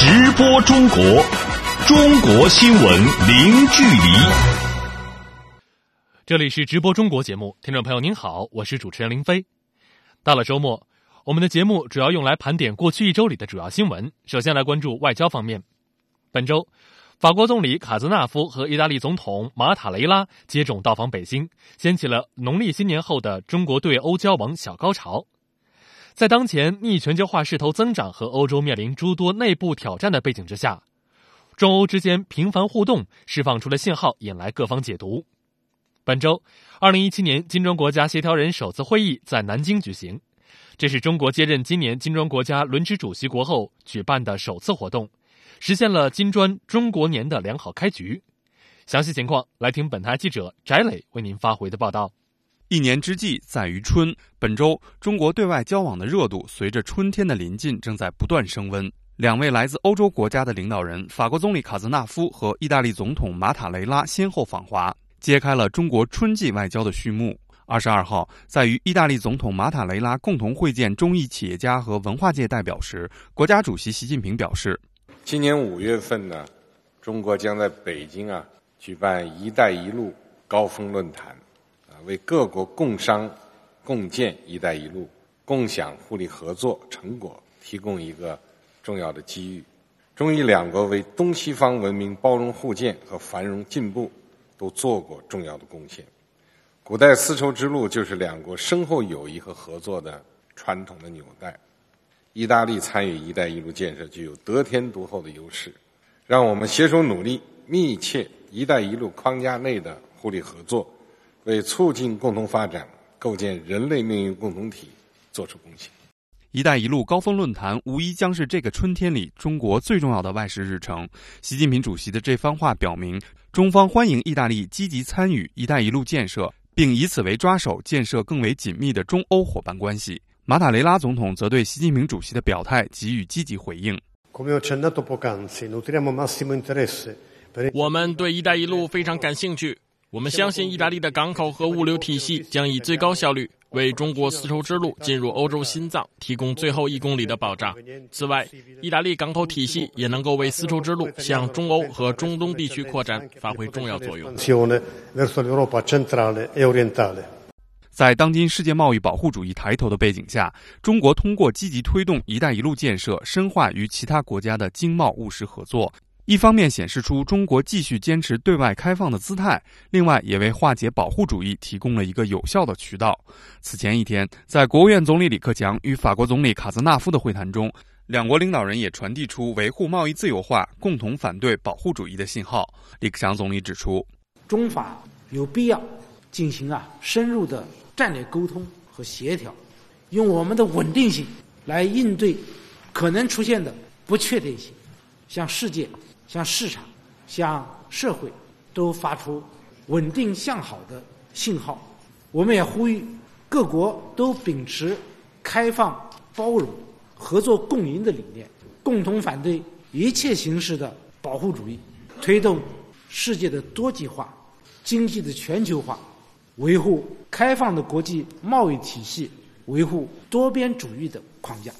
直播中国，中国新闻零距离。这里是直播中国节目，听众朋友您好，我是主持人林飞。到了周末，我们的节目主要用来盘点过去一周里的主要新闻。首先来关注外交方面，本周。法国总理卡兹纳夫和意大利总统马塔雷拉接踵到访北京，掀起了农历新年后的中国对欧交往小高潮。在当前逆全球化势头增长和欧洲面临诸多内部挑战的背景之下，中欧之间频繁互动释放出了信号，引来各方解读。本周，二零一七年金砖国家协调人首次会议在南京举行，这是中国接任今年金砖国家轮值主席国后举办的首次活动。实现了金砖中国年的良好开局。详细情况来听本台记者翟磊为您发回的报道。一年之计在于春，本周中国对外交往的热度随着春天的临近正在不断升温。两位来自欧洲国家的领导人，法国总理卡兹纳夫和意大利总统马塔雷拉先后访华，揭开了中国春季外交的序幕。二十二号，在与意大利总统马塔雷拉共同会见中意企业家和文化界代表时，国家主席习近平表示。今年五月份呢，中国将在北京啊举办“一带一路”高峰论坛，为各国共商共建“一带一路”，共享互利合作成果提供一个重要的机遇。中意两国为东西方文明包容互鉴和繁荣进步都做过重要的贡献。古代丝绸之路就是两国深厚友谊和合作的传统的纽带。意大利参与“一带一路”建设具有得天独厚的优势，让我们携手努力，密切“一带一路”框架内的互利合作，为促进共同发展、构建人类命运共同体作出贡献。“一带一路”高峰论坛无疑将是这个春天里中国最重要的外事日程。习近平主席的这番话表明，中方欢迎意大利积极参与“一带一路”建设，并以此为抓手，建设更为紧密的中欧伙伴关系。马塔雷拉总统则对习近平主席的表态给予积极回应。我们对“一带一路”非常感兴趣。我们相信意大利的港口和物流体系将以最高效率为中国丝绸之路进入欧洲心脏提供最后一公里的保障。此外，意大利港口体系也能够为丝绸之路向中欧和中东地区扩展发挥重要作用。在当今世界贸易保护主义抬头的背景下，中国通过积极推动“一带一路”建设，深化与其他国家的经贸务实合作，一方面显示出中国继续坚持对外开放的姿态，另外也为化解保护主义提供了一个有效的渠道。此前一天，在国务院总理李克强与法国总理卡兹纳夫的会谈中，两国领导人也传递出维护贸易自由化、共同反对保护主义的信号。李克强总理指出，中法有必要进行啊深入的。战略沟通和协调，用我们的稳定性来应对可能出现的不确定性，向世界、向市场、向社会都发出稳定向好的信号。我们也呼吁各国都秉持开放、包容、合作共赢的理念，共同反对一切形式的保护主义，推动世界的多极化、经济的全球化。维护开放的国际贸易体系，维护多边主义的框架。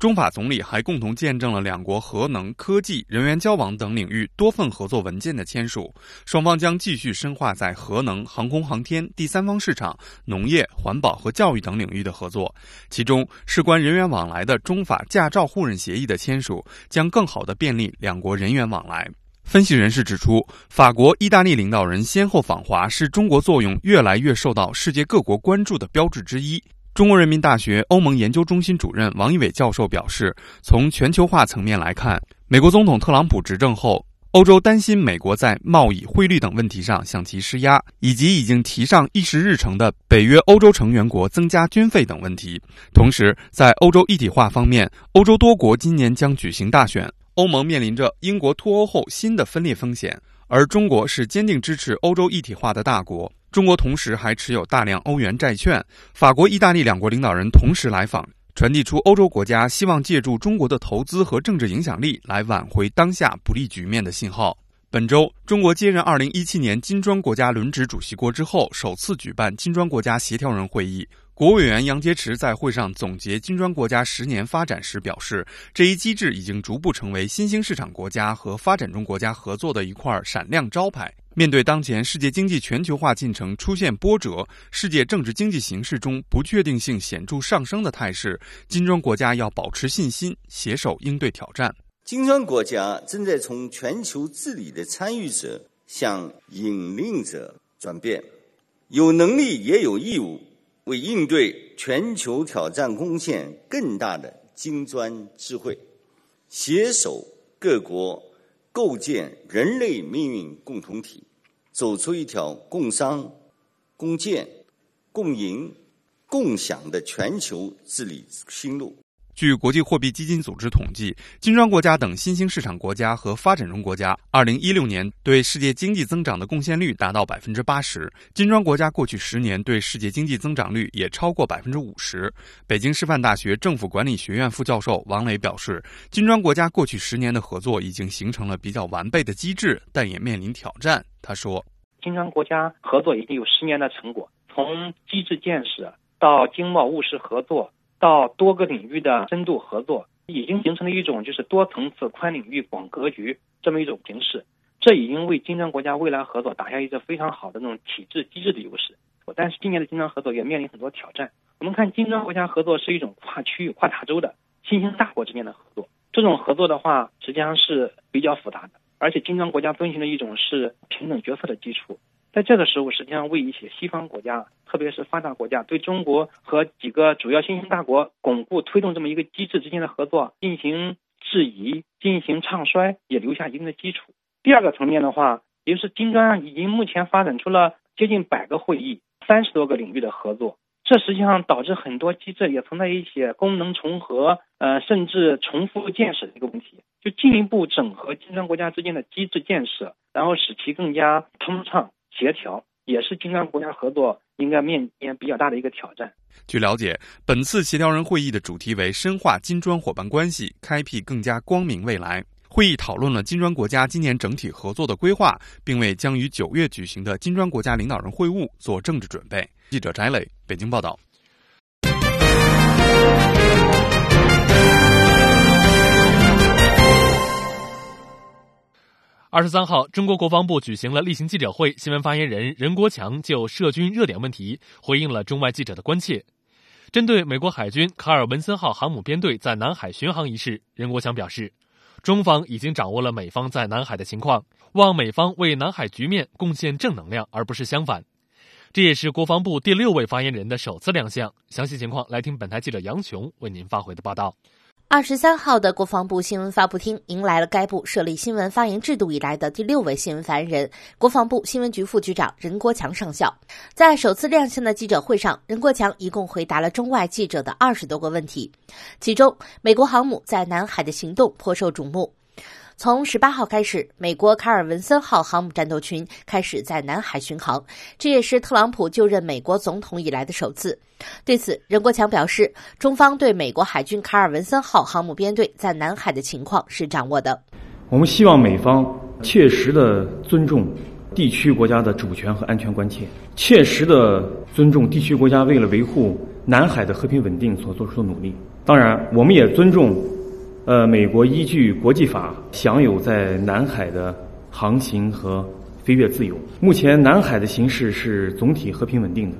中法总理还共同见证了两国核能、科技、人员交往等领域多份合作文件的签署。双方将继续深化在核能、航空航天、第三方市场、农业、环保和教育等领域的合作。其中，事关人员往来的中法驾照互认协议的签署，将更好地便利两国人员往来。分析人士指出，法国、意大利领导人先后访华，是中国作用越来越受到世界各国关注的标志之一。中国人民大学欧盟研究中心主任王一伟教授表示，从全球化层面来看，美国总统特朗普执政后，欧洲担心美国在贸易、汇率等问题上向其施压，以及已经提上议事日程的北约欧洲成员国增加军费等问题。同时，在欧洲一体化方面，欧洲多国今年将举行大选。欧盟面临着英国脱欧后新的分裂风险，而中国是坚定支持欧洲一体化的大国。中国同时还持有大量欧元债券。法国、意大利两国领导人同时来访，传递出欧洲国家希望借助中国的投资和政治影响力来挽回当下不利局面的信号。本周，中国接任2017年金砖国家轮值主席国之后，首次举办金砖国家协调人会议。国务委员杨洁篪在会上总结金砖国家十年发展时表示，这一机制已经逐步成为新兴市场国家和发展中国家合作的一块闪亮招牌。面对当前世界经济全球化进程出现波折，世界政治经济形势中不确定性显著上升的态势，金砖国家要保持信心，携手应对挑战。金砖国家正在从全球治理的参与者向引领者转变，有能力也有义务为应对全球挑战贡献更大的金砖智慧，携手各国。构建人类命运共同体，走出一条共商、共建、共赢、共享的全球治理新路。据国际货币基金组织统计，金砖国家等新兴市场国家和发展中国家，二零一六年对世界经济增长的贡献率达到百分之八十。金砖国家过去十年对世界经济增长率也超过百分之五十。北京师范大学政府管理学院副教授王磊表示，金砖国家过去十年的合作已经形成了比较完备的机制，但也面临挑战。他说：“金砖国家合作已经有十年的成果，从机制建设到经贸务实合作。”到多个领域的深度合作，已经形成了一种就是多层次、宽领域、广格局这么一种形式。这已经为金砖国家未来合作打下一个非常好的那种体制机制的优势。但是今年的金砖合作也面临很多挑战。我们看金砖国家合作是一种跨区域、跨大洲的新兴大国之间的合作。这种合作的话，实际上是比较复杂的，而且金砖国家遵循的一种是平等角色的基础。在这个时候，实际上为一些西方国家，特别是发达国家，对中国和几个主要新兴大国巩固、推动这么一个机制之间的合作进行质疑、进行唱衰，也留下一定的基础。第二个层面的话，也就是金砖已经目前发展出了接近百个会议、三十多个领域的合作，这实际上导致很多机制也存在一些功能重合，呃，甚至重复建设的一个问题，就进一步整合金砖国家之间的机制建设，然后使其更加通畅。协调也是金砖国家合作应该面临比较大的一个挑战。据了解，本次协调人会议的主题为深化金砖伙伴关系，开辟更加光明未来。会议讨论了金砖国家今年整体合作的规划，并为将于九月举行的金砖国家领导人会晤做政治准备。记者翟磊，北京报道。二十三号，中国国防部举行了例行记者会，新闻发言人任国强就涉军热点问题回应了中外记者的关切。针对美国海军卡尔文森号航母编队在南海巡航一事，任国强表示，中方已经掌握了美方在南海的情况，望美方为南海局面贡献正能量，而不是相反。这也是国防部第六位发言人的首次亮相。详细情况，来听本台记者杨琼为您发回的报道。二十三号的国防部新闻发布厅迎来了该部设立新闻发言制度以来的第六位新闻发言人——国防部新闻局副局长任国强上校。在首次亮相的记者会上，任国强一共回答了中外记者的二十多个问题，其中美国航母在南海的行动颇受瞩目。从十八号开始，美国卡尔文森号航母战斗群开始在南海巡航，这也是特朗普就任美国总统以来的首次。对此，任国强表示，中方对美国海军卡尔文森号航母编队在南海的情况是掌握的。我们希望美方切实的尊重地区国家的主权和安全关切，切实的尊重地区国家为了维护南海的和平稳定所做出的努力。当然，我们也尊重。呃，美国依据国际法享有在南海的航行和飞越自由。目前南海的形势是总体和平稳定的，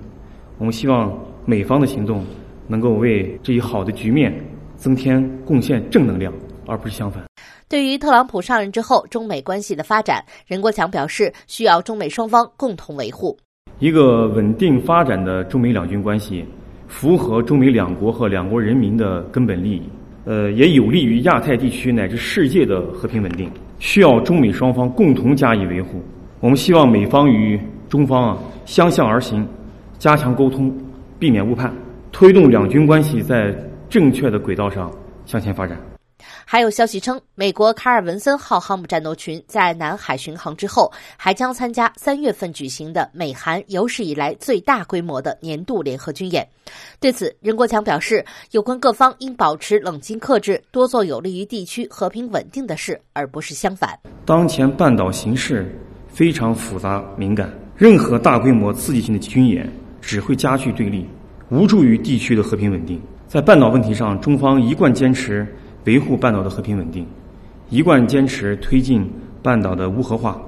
我们希望美方的行动能够为这一好的局面增添贡献正能量，而不是相反。对于特朗普上任之后中美关系的发展，任国强表示，需要中美双方共同维护一个稳定发展的中美两军关系，符合中美两国和两国人民的根本利益。呃，也有利于亚太地区乃至世界的和平稳定，需要中美双方共同加以维护。我们希望美方与中方啊相向而行，加强沟通，避免误判，推动两军关系在正确的轨道上向前发展。还有消息称，美国卡尔文森号航母战斗群在南海巡航之后，还将参加三月份举行的美韩有史以来最大规模的年度联合军演。对此，任国强表示，有关各方应保持冷静克制，多做有利于地区和平稳定的事，而不是相反。当前半岛形势非常复杂敏感，任何大规模刺激性的军演只会加剧对立，无助于地区的和平稳定。在半岛问题上，中方一贯坚持维护半岛的和平稳定，一贯坚持推进半岛的无核化，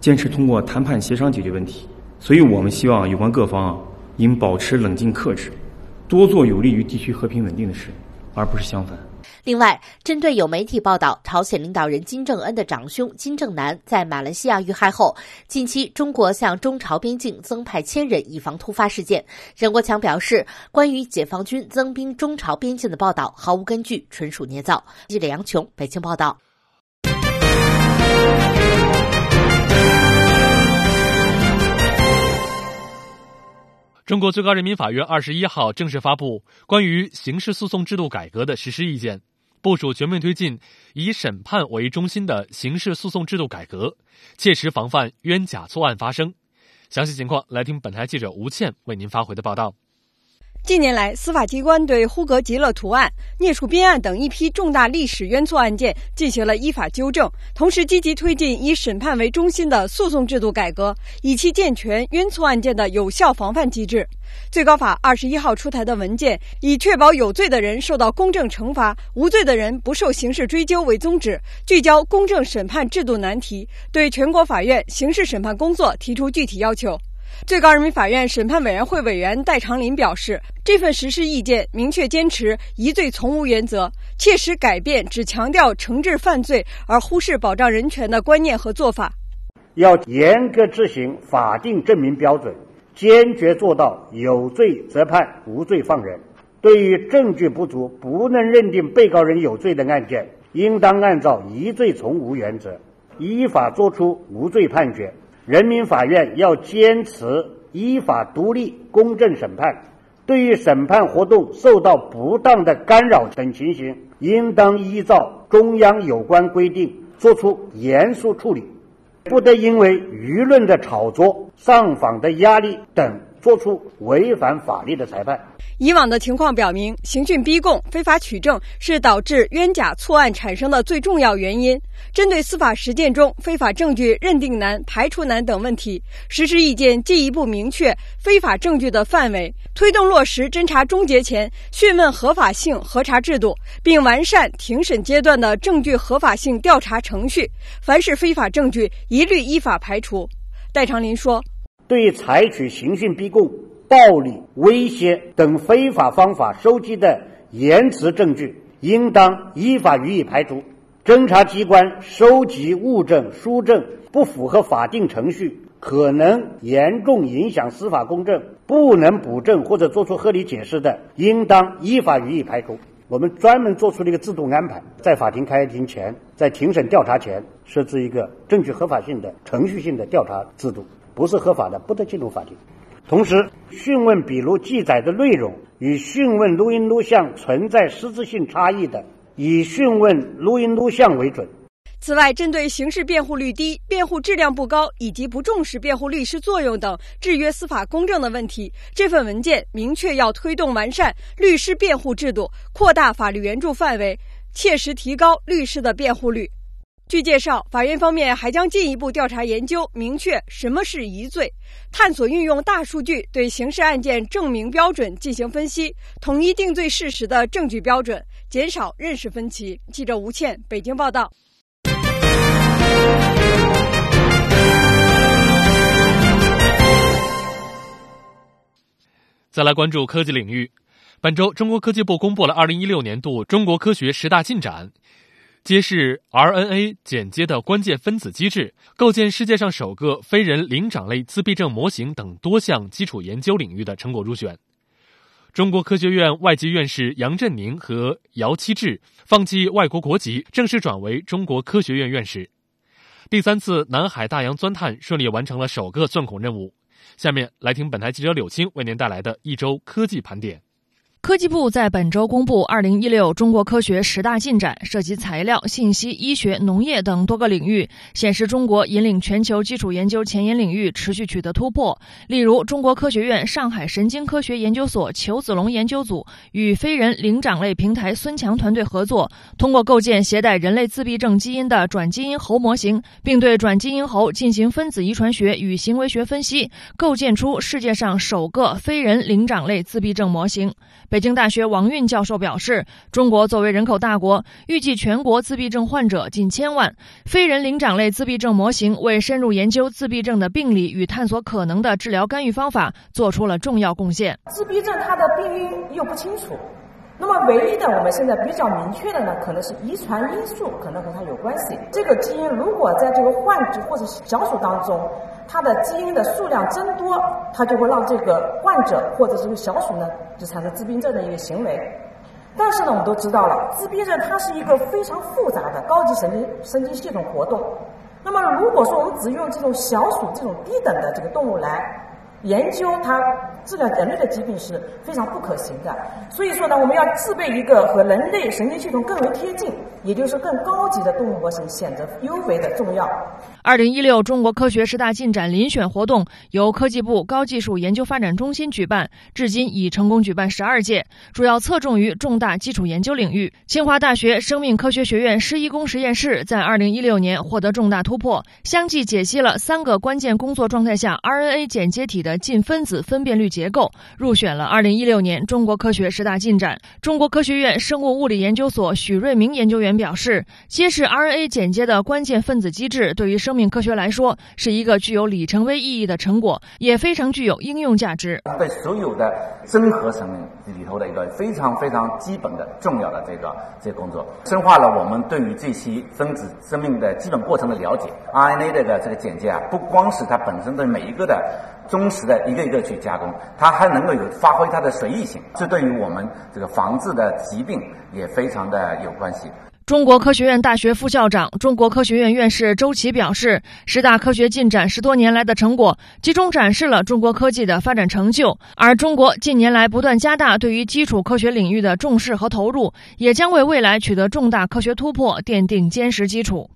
坚持通过谈判协商解决问题。所以我们希望有关各方啊，应保持冷静克制，多做有利于地区和平稳定的事，而不是相反。另外，针对有媒体报道朝鲜领导人金正恩的长兄金正男在马来西亚遇害后，近期中国向中朝边境增派千人以防突发事件，任国强表示，关于解放军增兵中朝边境的报道毫无根据，纯属捏造。记者杨琼北京报道。中国最高人民法院二十一号正式发布关于刑事诉讼制度改革的实施意见。部署全面推进以审判为中心的刑事诉讼制度改革，切实防范冤假错案发生。详细情况，来听本台记者吴倩为您发回的报道。近年来，司法机关对呼格吉勒图案、聂树斌案等一批重大历史冤错案件进行了依法纠正，同时积极推进以审判为中心的诉讼制度改革，以期健全冤错案件的有效防范机制。最高法二十一号出台的文件，以确保有罪的人受到公正惩罚，无罪的人不受刑事追究为宗旨，聚焦公正审判制度难题，对全国法院刑事审判工作提出具体要求。最高人民法院审判委员会委员戴长林表示，这份实施意见明确坚持疑罪从无原则，切实改变只强调惩治犯罪而忽视保障人权的观念和做法。要严格执行法定证明标准，坚决做到有罪则判，无罪放人。对于证据不足不能认定被告人有罪的案件，应当按照疑罪从无原则，依法作出无罪判决。人民法院要坚持依法独立公正审判，对于审判活动受到不当的干扰等情形，应当依照中央有关规定作出严肃处理，不得因为舆论的炒作、上访的压力等作出违反法律的裁判。以往的情况表明，刑讯逼供、非法取证是导致冤假错案产生的最重要原因。针对司法实践中非法证据认定难、排除难等问题，实施意见进一步明确非法证据的范围，推动落实侦查终结前讯问合法性核查制度，并完善庭审阶段的证据合法性调查程序。凡是非法证据，一律依法排除。戴长林说：“对采取刑讯逼供。”暴力、威胁等非法方法收集的言辞证据，应当依法予以排除。侦查机关收集物证、书证不符合法定程序，可能严重影响司法公正，不能补证或者作出合理解释的，应当依法予以排除。我们专门做出了一个制度安排，在法庭开庭前，在庭审调查前，设置一个证据合法性的程序性的调查制度，不是合法的，不得进入法庭。同时，讯问笔录记载的内容与讯问录音录像存在实质性差异的，以讯问录音录像为准。此外，针对刑事辩护率低、辩护质量不高以及不重视辩护律师作用等制约司法公正的问题，这份文件明确要推动完善律师辩护制度，扩大法律援助范围，切实提高律师的辩护率。据介绍，法院方面还将进一步调查研究，明确什么是疑罪，探索运用大数据对刑事案件证明标准进行分析，统一定罪事实的证据标准，减少认识分歧。记者吴倩，北京报道。再来关注科技领域，本周中国科技部公布了二零一六年度中国科学十大进展。揭示 RNA 剪接的关键分子机制，构建世界上首个非人灵长类自闭症模型等多项基础研究领域的成果入选。中国科学院外籍院士杨振宁和姚期智放弃外国国籍，正式转为中国科学院院士。第三次南海大洋钻探顺利完成了首个钻孔任务。下面来听本台记者柳青为您带来的一周科技盘点。科技部在本周公布《二零一六中国科学十大进展》，涉及材料、信息、医学、农业等多个领域，显示中国引领全球基础研究前沿领域持续取得突破。例如，中国科学院上海神经科学研究所裘子龙研究组与非人灵长类平台孙强团队合作，通过构建携带人类自闭症基因的转基因猴模型，并对转基因猴进行分子遗传学与行为学分析，构建出世界上首个非人灵长类自闭症模型。北京大学王运教授表示，中国作为人口大国，预计全国自闭症患者近千万。非人灵长类自闭症模型为深入研究自闭症的病理与探索可能的治疗干预方法做出了重要贡献。自闭症它的病因又不清楚，那么唯一的我们现在比较明确的呢，可能是遗传因素可能和它有关系。这个基因如果在这个患者或者是小鼠当中。它的基因的数量增多，它就会让这个患者或者这个小鼠呢，就产生自闭症的一个行为。但是呢，我们都知道了，自闭症它是一个非常复杂的高级神经神经系统活动。那么，如果说我们只用这种小鼠这种低等的这个动物来研究它。治疗人类的疾病是非常不可行的，所以说呢，我们要自备一个和人类神经系统更为贴近，也就是更高级的动物模型，显得尤为的重要。二零一六中国科学十大进展遴选活动由科技部高技术研究发展中心举办，至今已成功举办十二届，主要侧重于重大基础研究领域。清华大学生命科学学院施一公实验室在二零一六年获得重大突破，相继解析了三个关键工作状态下 RNA 剪接体的近分子分辨率。结构入选了二零一六年中国科学十大进展。中国科学院生物物理研究所许瑞明研究员表示，揭示 RNA 剪接的关键分子机制，对于生命科学来说是一个具有里程碑意义的成果，也非常具有应用价值。对所有的真核生命里头的一个非常非常基本的重要的这个这个工作，深化了我们对于这些分子生命的基本过程的了解。RNA 的这个剪接啊，不光是它本身的每一个的。忠实的一个一个去加工，它还能够有发挥它的随意性，这对于我们这个防治的疾病也非常的有关系。中国科学院大学副校长、中国科学院院士周琦表示，十大科学进展十多年来的成果，集中展示了中国科技的发展成就，而中国近年来不断加大对于基础科学领域的重视和投入，也将为未来取得重大科学突破奠定坚实基础。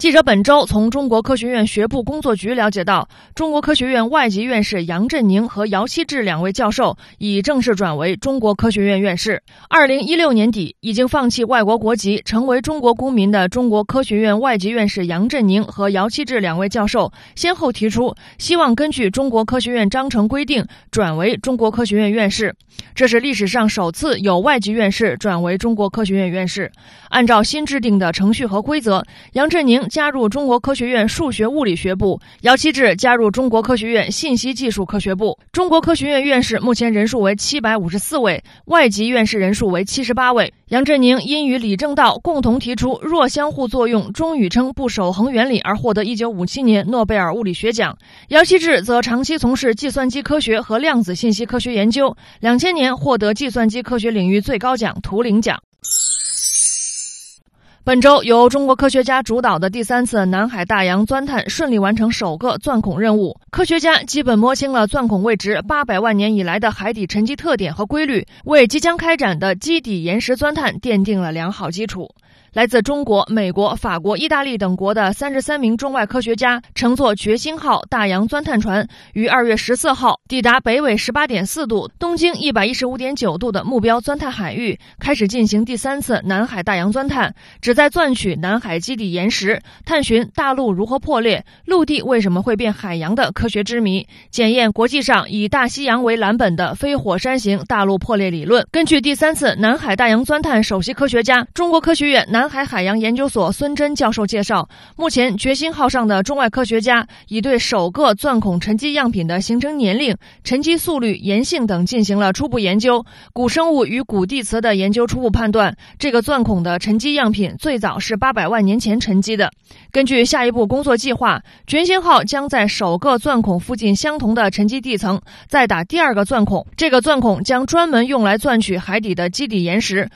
记者本周从中国科学院学部工作局了解到，中国科学院外籍院士杨振宁和姚期智两位教授已正式转为中国科学院院士。二零一六年底，已经放弃外国国籍、成为中国公民的中国科学院外籍院士杨振宁和姚期智两位教授，先后提出希望根据中国科学院章程规定转为中国科学院院士。这是历史上首次有外籍院士转为中国科学院院士。按照新制定的程序和规则，杨振宁。加入中国科学院数学物理学部，姚期智加入中国科学院信息技术科学部。中国科学院院士目前人数为七百五十四位，外籍院士人数为七十八位。杨振宁因与李政道共同提出弱相互作用中宇称不守恒原理而获得一九五七年诺贝尔物理学奖。姚期智则长期从事计算机科学和量子信息科学研究，两千年获得计算机科学领域最高奖图灵奖。本周由中国科学家主导的第三次南海大洋钻探顺利完成首个钻孔任务，科学家基本摸清了钻孔位置八百万年以来的海底沉积特点和规律，为即将开展的基底岩石钻探奠定了良好基础。来自中国、美国、法国、意大利等国的三十三名中外科学家乘坐“决心号”大洋钻探船，于二月十四号抵达北纬十八点四度、东经一百一十五点九度的目标钻探海域，开始进行第三次南海大洋钻探，旨在钻取南海基底岩石，探寻大陆如何破裂、陆地为什么会变海洋的科学之谜，检验国际上以大西洋为蓝本的非火山型大陆破裂理论。根据第三次南海大洋钻探首席科学家、中国科学院南。南海海洋研究所孙真教授介绍，目前“决心号”上的中外科学家已对首个钻孔沉积样品的形成年龄、沉积速率、岩性等进行了初步研究。古生物与古地磁的研究初步判断，这个钻孔的沉积样品最早是八百万年前沉积的。根据下一步工作计划，“决心号”将在首个钻孔附近相同的沉积地层再打第二个钻孔，这个钻孔将专门用来钻取海底的基底岩石。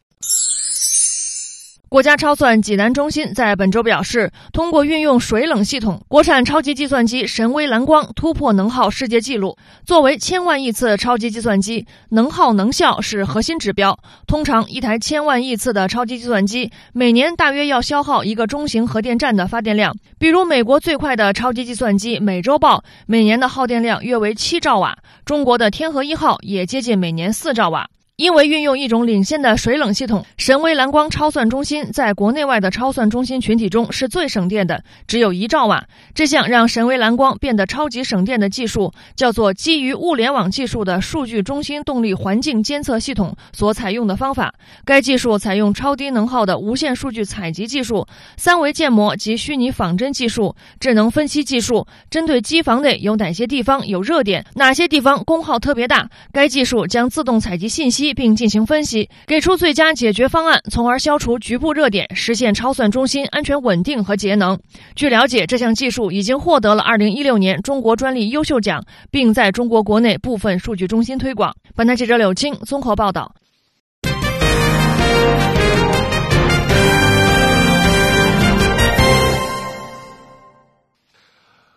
国家超算济南中心在本周表示，通过运用水冷系统，国产超级计算机神威蓝光突破能耗世界纪录。作为千万亿次超级计算机，能耗能效是核心指标。通常，一台千万亿次的超级计算机每年大约要消耗一个中型核电站的发电量。比如，美国最快的超级计算机美洲豹每年的耗电量约为七兆瓦，中国的天河一号也接近每年四兆瓦。因为运用一种领先的水冷系统，神威蓝光超算中心在国内外的超算中心群体中是最省电的，只有一兆瓦。这项让神威蓝光变得超级省电的技术，叫做基于物联网技术的数据中心动力环境监测系统所采用的方法。该技术采用超低能耗的无线数据采集技术、三维建模及虚拟仿真技术、智能分析技术，针对机房内有哪些地方有热点，哪些地方功耗特别大，该技术将自动采集信息。并进行分析，给出最佳解决方案，从而消除局部热点，实现超算中心安全稳定和节能。据了解，这项技术已经获得了2016年中国专利优秀奖，并在中国国内部分数据中心推广。本台记者柳青综合报道。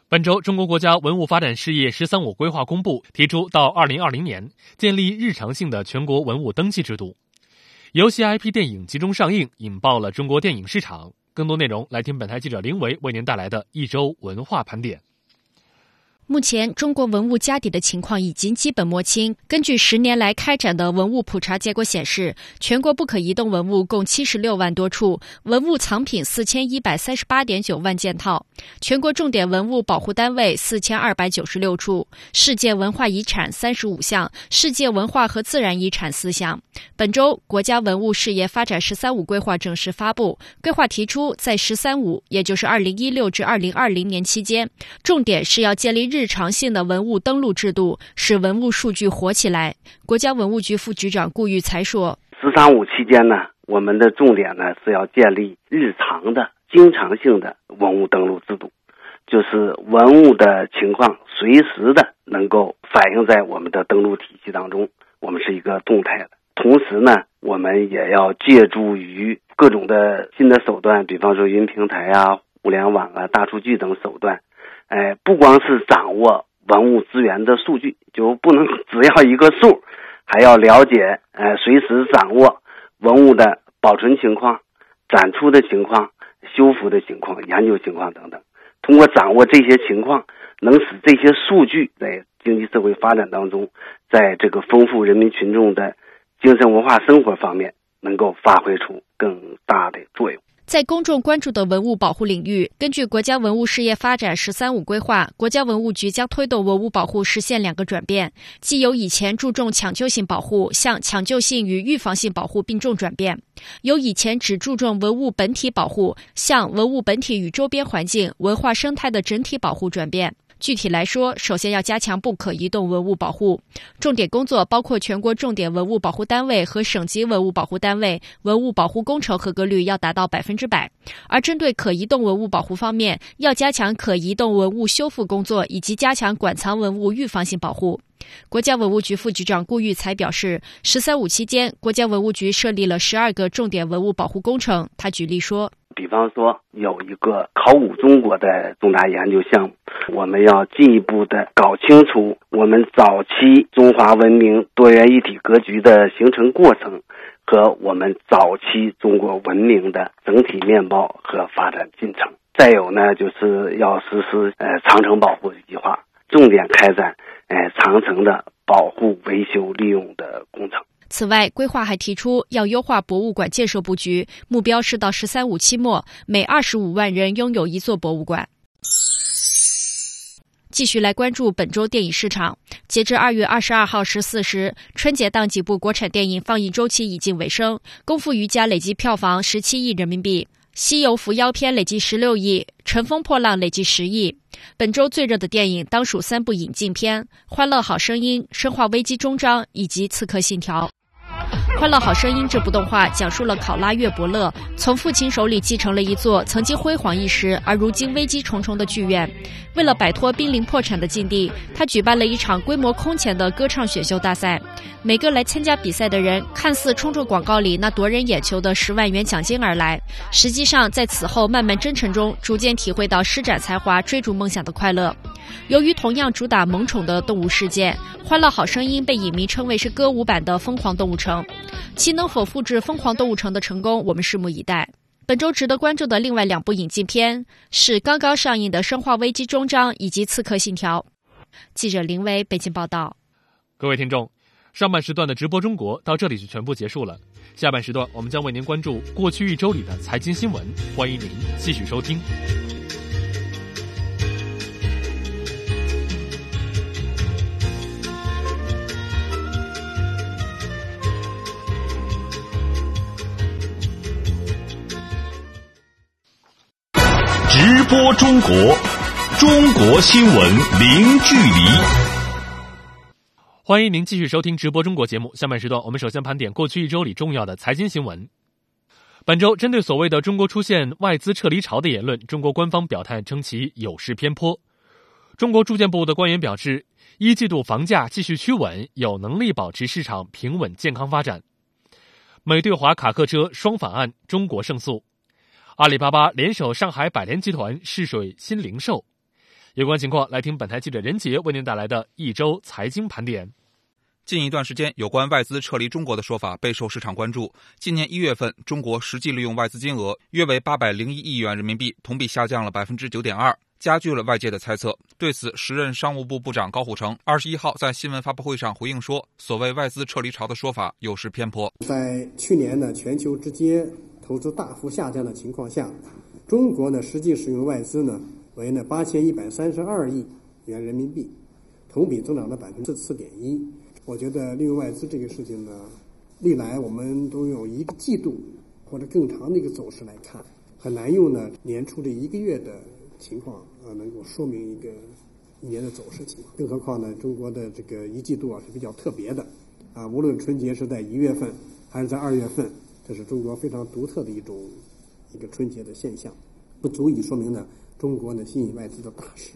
本周，中国国家文物发展事业“十三五”规划公布，提出到二零二零年建立日常性的全国文物登记制度。游戏 IP 电影集中上映，引爆了中国电影市场。更多内容，来听本台记者林维为您带来的一周文化盘点。目前，中国文物家底的情况已经基本摸清。根据十年来开展的文物普查结果显示，全国不可移动文物共七十六万多处，文物藏品四千一百三十八点九万件套，全国重点文物保护单位四千二百九十六处，世界文化遗产三十五项，世界文化和自然遗产四项。本周，国家文物事业发展“十三五”规划正式发布。规划提出，在“十三五”也就是二零一六至二零二零年期间，重点是要建立日。日常性的文物登录制度，使文物数据活起来。国家文物局副局长顾玉才说：“十三五期间呢，我们的重点呢是要建立日常的、经常性的文物登录制度，就是文物的情况随时的能够反映在我们的登录体系当中。我们是一个动态的，同时呢，我们也要借助于各种的新的手段，比方说云平台啊、互联网啊、大数据等手段。”哎，不光是掌握文物资源的数据，就不能只要一个数，还要了解，呃，随时掌握文物的保存情况、展出的情况、修复的情况、研究情况等等。通过掌握这些情况，能使这些数据在经济社会发展当中，在这个丰富人民群众的精神文化生活方面，能够发挥出更大的作用。在公众关注的文物保护领域，根据国家文物事业发展“十三五”规划，国家文物局将推动文物保护实现两个转变，即由以前注重抢救性保护向抢救性与预防性保护并重转变；由以前只注重文物本体保护向文物本体与周边环境、文化生态的整体保护转变。具体来说，首先要加强不可移动文物保护，重点工作包括全国重点文物保护单位和省级文物保护单位文物保护工程合格率要达到百分之百。而针对可移动文物保护方面，要加强可移动文物修复工作，以及加强馆藏文物预防性保护。国家文物局副局长顾玉才表示，“十三五”期间，国家文物局设立了十二个重点文物保护工程。他举例说。比方说，有一个考古中国的重大研究项目，我们要进一步的搞清楚我们早期中华文明多元一体格局的形成过程，和我们早期中国文明的整体面貌和发展进程。再有呢，就是要实施呃长城保护计划，重点开展呃长城的保护、维修、利用的工程。此外，规划还提出要优化博物馆建设布局，目标是到“十三五”期末，每二十五万人拥有一座博物馆。继续来关注本周电影市场。截至二月二十二号十四时，春节档几部国产电影放映周期已近尾声，《功夫瑜伽》累计票房十七亿人民币，《西游伏妖篇》累计十六亿，《乘风破浪》累计十亿。本周最热的电影当属三部引进片：《欢乐好声音》、《生化危机终章》以及《刺客信条》。《欢乐好声音》这部动画讲述了考拉岳伯乐从父亲手里继承了一座曾经辉煌一时而如今危机重重的剧院。为了摆脱濒临破产的境地，他举办了一场规模空前的歌唱选秀大赛。每个来参加比赛的人，看似冲着广告里那夺人眼球的十万元奖金而来，实际上在此后漫漫征程中，逐渐体会到施展才华、追逐梦想的快乐。由于同样主打萌宠的动物世界，《欢乐好声音》被影迷称为是歌舞版的《疯狂动物城》。其能否复制《疯狂动物城》的成功，我们拭目以待。本周值得关注的另外两部引进片是刚刚上映的《生化危机：终章》以及《刺客信条》。记者林威北京报道。各位听众，上半时段的直播中国到这里就全部结束了。下半时段我们将为您关注过去一周里的财经新闻，欢迎您继续收听。直播中国，中国新闻零距离。欢迎您继续收听直播中国节目。下半时段，我们首先盘点过去一周里重要的财经新闻。本周，针对所谓的中国出现外资撤离潮的言论，中国官方表态称其有失偏颇。中国住建部的官员表示，一季度房价继续趋稳，有能力保持市场平稳健康发展。美对华卡客车双反案，中国胜诉。阿里巴巴联手上海百联集团试水新零售，有关情况来听本台记者任杰为您带来的一周财经盘点。近一段时间，有关外资撤离中国的说法备受市场关注。今年一月份，中国实际利用外资金额约为八百零一亿元人民币，同比下降了百分之九点二，加剧了外界的猜测。对此，时任商务部部长高虎城二十一号在新闻发布会上回应说：“所谓外资撤离潮的说法有失偏颇。”在去年的全球直接投资大幅下降的情况下，中国呢实际使用外资呢为呢八千一百三十二亿元人民币，同比增长了百分之四点一。我觉得利用外资这个事情呢，历来我们都有一个季度或者更长的一个走势来看，很难用呢年初这一个月的情况啊能够说明一个一年的走势情况。更何况呢，中国的这个一季度啊是比较特别的啊，无论春节是在一月份还是在二月份。这是中国非常独特的一种一个春节的现象，不足以说明呢中国呢吸引外资的大势。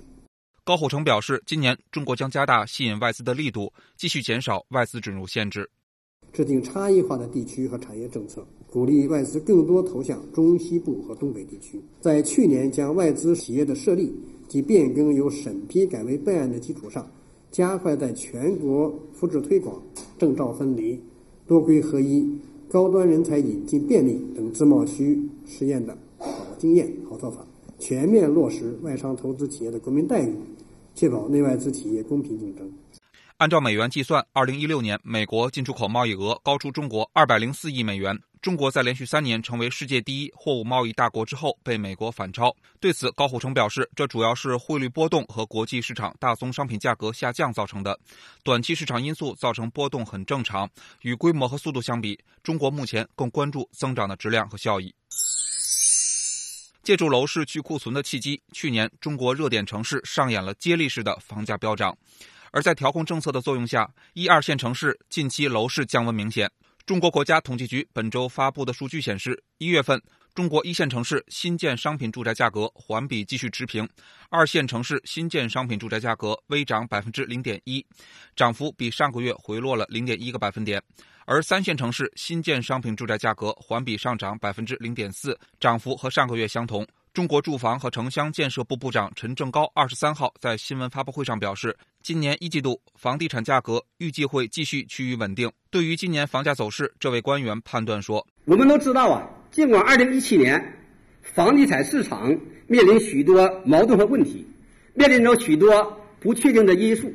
高虎城表示，今年中国将加大吸引外资的力度，继续减少外资准入限制，制定差异化的地区和产业政策，鼓励外资更多投向中西部和东北地区。在去年将外资企业的设立及变更由审批改为备案的基础上，加快在全国复制推广、证照分离、多规合一。高端人才引进便利等自贸区试验的好经验、好做法，全面落实外商投资企业的国民待遇，确保内外资企业公平竞争。按照美元计算，二零一六年美国进出口贸易额高出中国二百零四亿美元。中国在连续三年成为世界第一货物贸易大国之后，被美国反超。对此，高虎城表示，这主要是汇率波动和国际市场大宗商品价格下降造成的。短期市场因素造成波动很正常。与规模和速度相比，中国目前更关注增长的质量和效益。借助楼市去库存的契机，去年中国热点城市上演了接力式的房价飙涨。而在调控政策的作用下，一二线城市近期楼市降温明显。中国国家统计局本周发布的数据显示，一月份中国一线城市新建商品住宅价格环比继续持平，二线城市新建商品住宅价格微涨百分之零点一，涨幅比上个月回落了零点一个百分点，而三线城市新建商品住宅价格环比上涨百分之零点四，涨幅和上个月相同。中国住房和城乡建设部部长陈正高二十三号在新闻发布会上表示，今年一季度房地产价格预计会继续趋于稳定。对于今年房价走势，这位官员判断说：“我们都知道啊，尽管二零一七年房地产市场面临许多矛盾和问题，面临着许多不确定的因素，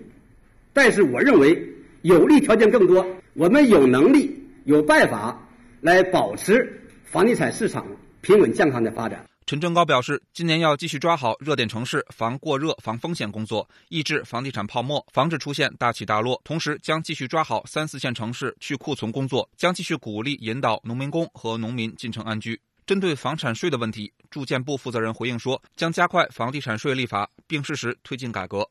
但是我认为有利条件更多，我们有能力、有办法来保持房地产市场平稳健康的发展。”陈正高表示，今年要继续抓好热点城市防过热、防风险工作，抑制房地产泡沫，防止出现大起大落。同时，将继续抓好三四线城市去库存工作，将继续鼓励引导农民工和农民进城安居。针对房产税的问题，住建部负责人回应说，将加快房地产税立法，并适时推进改革。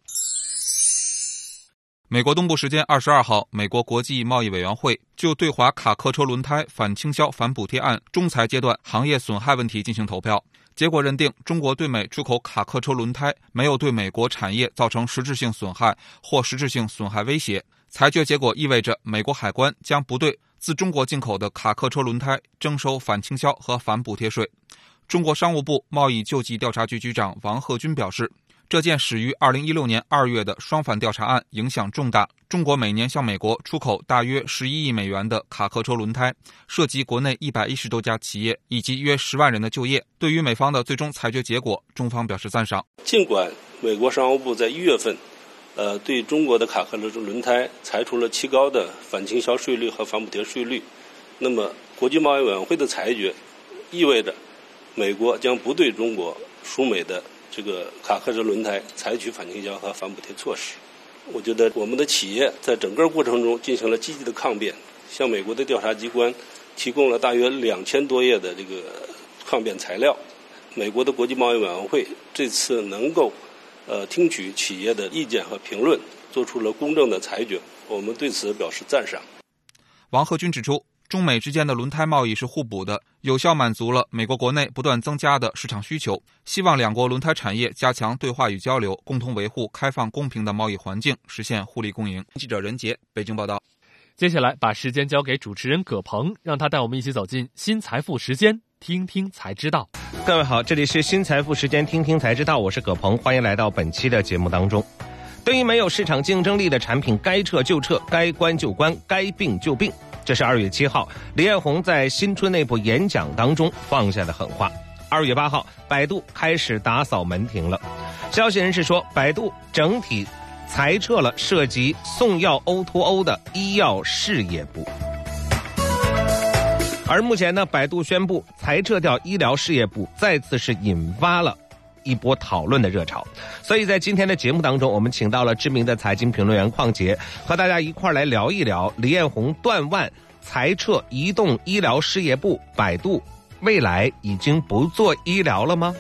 美国东部时间二十二号，美国国际贸易委员会就对华卡客车轮胎反倾销、反补贴案仲裁阶段行业损害问题进行投票，结果认定中国对美出口卡客车轮胎没有对美国产业造成实质性损害或实质性损害威胁。裁决结果意味着美国海关将不对自中国进口的卡客车轮胎征收反倾销和反补贴税。中国商务部贸易救济调查局局长王贺军表示。这件始于二零一六年二月的双反调查案影响重大。中国每年向美国出口大约十一亿美元的卡客车轮胎，涉及国内一百一十多家企业以及约十万人的就业。对于美方的最终裁决结果，中方表示赞赏。尽管美国商务部在一月份，呃，对中国的卡客车轮胎裁除了极高的反倾销税率和反补贴税率，那么国际贸易委员会的裁决意味着美国将不对中国输美的。这个卡客车轮胎采取反倾销和反补贴措施，我觉得我们的企业在整个过程中进行了积极的抗辩，向美国的调查机关提供了大约两千多页的这个抗辩材料。美国的国际贸易委员会这次能够呃听取企业的意见和评论，做出了公正的裁决，我们对此表示赞赏。王贺军指出。中美之间的轮胎贸易是互补的，有效满足了美国国内不断增加的市场需求。希望两国轮胎产业加强对话与交流，共同维护开放公平的贸易环境，实现互利共赢。记者任杰，北京报道。接下来把时间交给主持人葛鹏，让他带我们一起走进新财富时间，听听才知道。各位好，这里是新财富时间，听听才知道，我是葛鹏，欢迎来到本期的节目当中。对于没有市场竞争力的产品，该撤就撤，该关就关，该并就并。这是二月七号，李彦宏在新春内部演讲当中放下的狠话。二月八号，百度开始打扫门庭了。消息人士说，百度整体裁撤了涉及送药 O2O 的医药事业部。而目前呢，百度宣布裁撤掉医疗事业部，再次是引发了。一波讨论的热潮，所以在今天的节目当中，我们请到了知名的财经评论员邝杰，和大家一块儿来聊一聊李彦宏断腕裁撤移动医疗事业部，百度未来已经不做医疗了吗？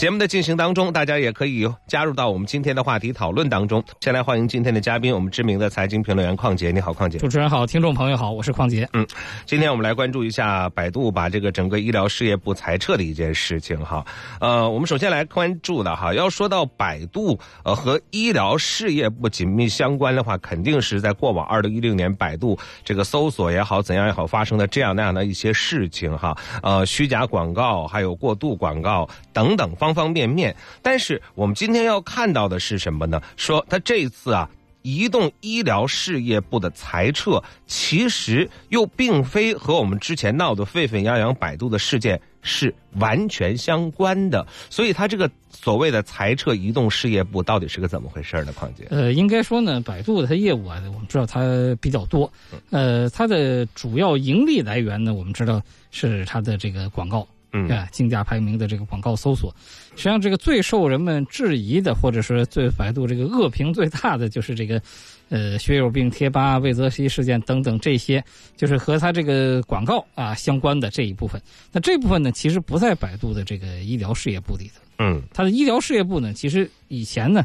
节目的进行当中，大家也可以加入到我们今天的话题讨论当中。先来欢迎今天的嘉宾，我们知名的财经评论员邝杰。你好，邝杰。主持人好，听众朋友好，我是邝杰。嗯，今天我们来关注一下百度把这个整个医疗事业部裁撤的一件事情哈。呃，我们首先来关注的哈，要说到百度呃和医疗事业部紧密相关的话，肯定是在过往二零一六年百度这个搜索也好怎样也好发生的这样那样的一些事情哈。呃，虚假广告还有过度广告等等方。方方面面，但是我们今天要看到的是什么呢？说他这次啊，移动医疗事业部的裁撤，其实又并非和我们之前闹得沸沸扬扬百度的事件是完全相关的。所以，他这个所谓的裁撤移动事业部，到底是个怎么回事呢？况且，呃，应该说呢，百度的它业务啊，我们知道它比较多，呃，它的主要盈利来源呢，我们知道是它的这个广告。嗯，啊，竞价排名的这个广告搜索，实际上这个最受人们质疑的，或者说最百度这个恶评最大的，就是这个，呃，血友病贴吧、魏则西事件等等这些，就是和它这个广告啊相关的这一部分。那这部分呢，其实不在百度的这个医疗事业部里头。嗯，它的医疗事业部呢，其实以前呢，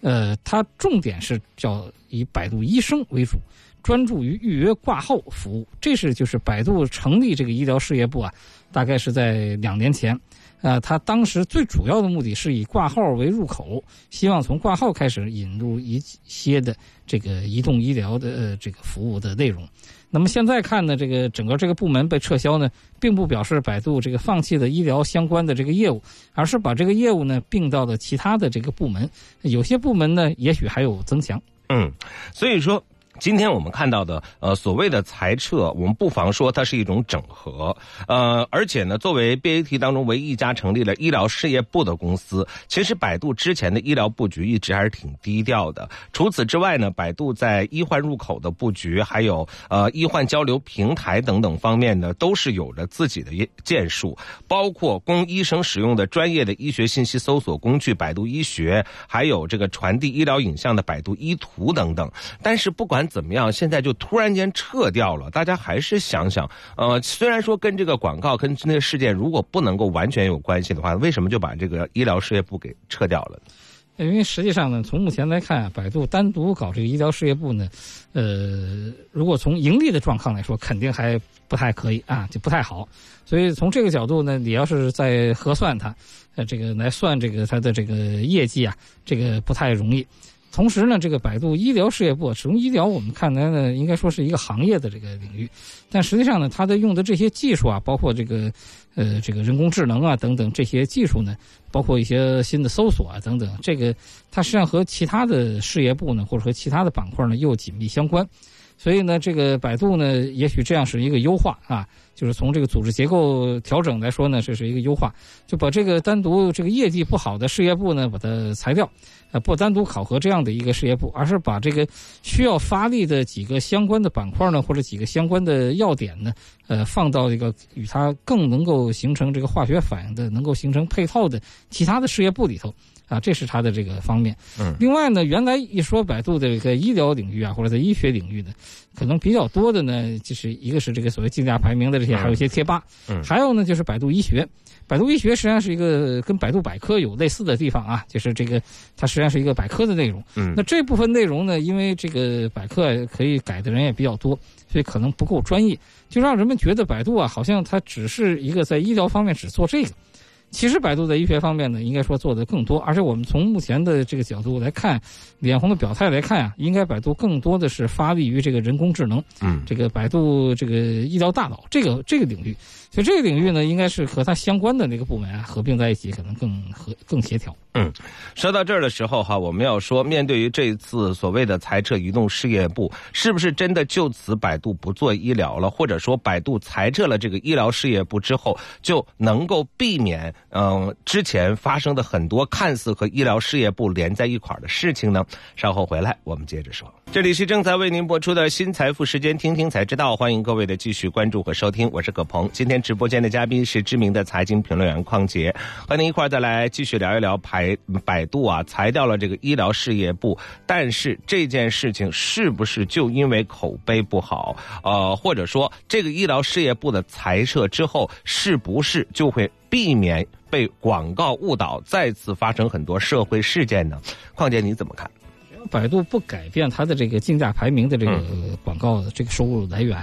呃，它重点是叫以百度医生为主。专注于预约挂号服务，这是就是百度成立这个医疗事业部啊，大概是在两年前，呃，他当时最主要的目的是以挂号为入口，希望从挂号开始引入一些的这个移动医疗的呃这个服务的内容。那么现在看呢，这个整个这个部门被撤销呢，并不表示百度这个放弃了医疗相关的这个业务，而是把这个业务呢并到了其他的这个部门，有些部门呢也许还有增强。嗯，所以说。今天我们看到的，呃，所谓的裁撤，我们不妨说它是一种整合，呃，而且呢，作为 BAT 当中唯一一家成立了医疗事业部的公司，其实百度之前的医疗布局一直还是挺低调的。除此之外呢，百度在医患入口的布局，还有呃医患交流平台等等方面呢，都是有着自己的建树，包括供医生使用的专业的医学信息搜索工具百度医学，还有这个传递医疗影像的百度医图等等。但是不管怎么样？现在就突然间撤掉了，大家还是想想，呃，虽然说跟这个广告、跟那个事件如果不能够完全有关系的话，为什么就把这个医疗事业部给撤掉了？因为实际上呢，从目前来看，啊百度单独搞这个医疗事业部呢，呃，如果从盈利的状况来说，肯定还不太可以啊，就不太好。所以从这个角度呢，你要是在核算它，呃，这个来算这个它的这个业绩啊，这个不太容易。同时呢，这个百度医疗事业部，从医疗我们看来呢，应该说是一个行业的这个领域，但实际上呢，它的用的这些技术啊，包括这个呃这个人工智能啊等等这些技术呢，包括一些新的搜索啊等等，这个它实际上和其他的事业部呢，或者和其他的板块呢又紧密相关。所以呢，这个百度呢，也许这样是一个优化啊，就是从这个组织结构调整来说呢，这是一个优化，就把这个单独这个业绩不好的事业部呢，把它裁掉，呃，不单独考核这样的一个事业部，而是把这个需要发力的几个相关的板块呢，或者几个相关的要点呢，呃，放到一个与它更能够形成这个化学反应的、能够形成配套的其他的事业部里头。啊，这是它的这个方面。嗯，另外呢，原来一说百度的这个医疗领域啊，或者在医学领域呢，可能比较多的呢，就是一个是这个所谓竞价排名的这些，还有一些贴吧。嗯，还有呢，就是百度医学。百度医学实际上是一个跟百度百科有类似的地方啊，就是这个它实际上是一个百科的内容。嗯，那这部分内容呢，因为这个百科可以改的人也比较多，所以可能不够专业，就让人们觉得百度啊，好像它只是一个在医疗方面只做这个。其实百度在医学方面呢，应该说做的更多，而且我们从目前的这个角度来看，脸红的表态来看啊，应该百度更多的是发力于这个人工智能，嗯，这个百度这个医疗大脑这个这个领域，所以这个领域呢，应该是和它相关的那个部门啊合并在一起，可能更合更协调。嗯，说到这儿的时候哈，我们要说，面对于这一次所谓的裁撤移动事业部，是不是真的就此百度不做医疗了，或者说百度裁撤了这个医疗事业部之后，就能够避免嗯之前发生的很多看似和医疗事业部连在一块儿的事情呢？稍后回来我们接着说。这里是正在为您播出的新财富时间，听听才知道，欢迎各位的继续关注和收听，我是葛鹏。今天直播间的嘉宾是知名的财经评论员邝杰，和您一块儿再来继续聊一聊排百度啊裁掉了这个医疗事业部，但是这件事情是不是就因为口碑不好？呃，或者说这个医疗事业部的裁撤之后，是不是就会避免被广告误导，再次发生很多社会事件呢？况且你怎么看？百度不改变它的这个竞价排名的这个广告的这个收入来源，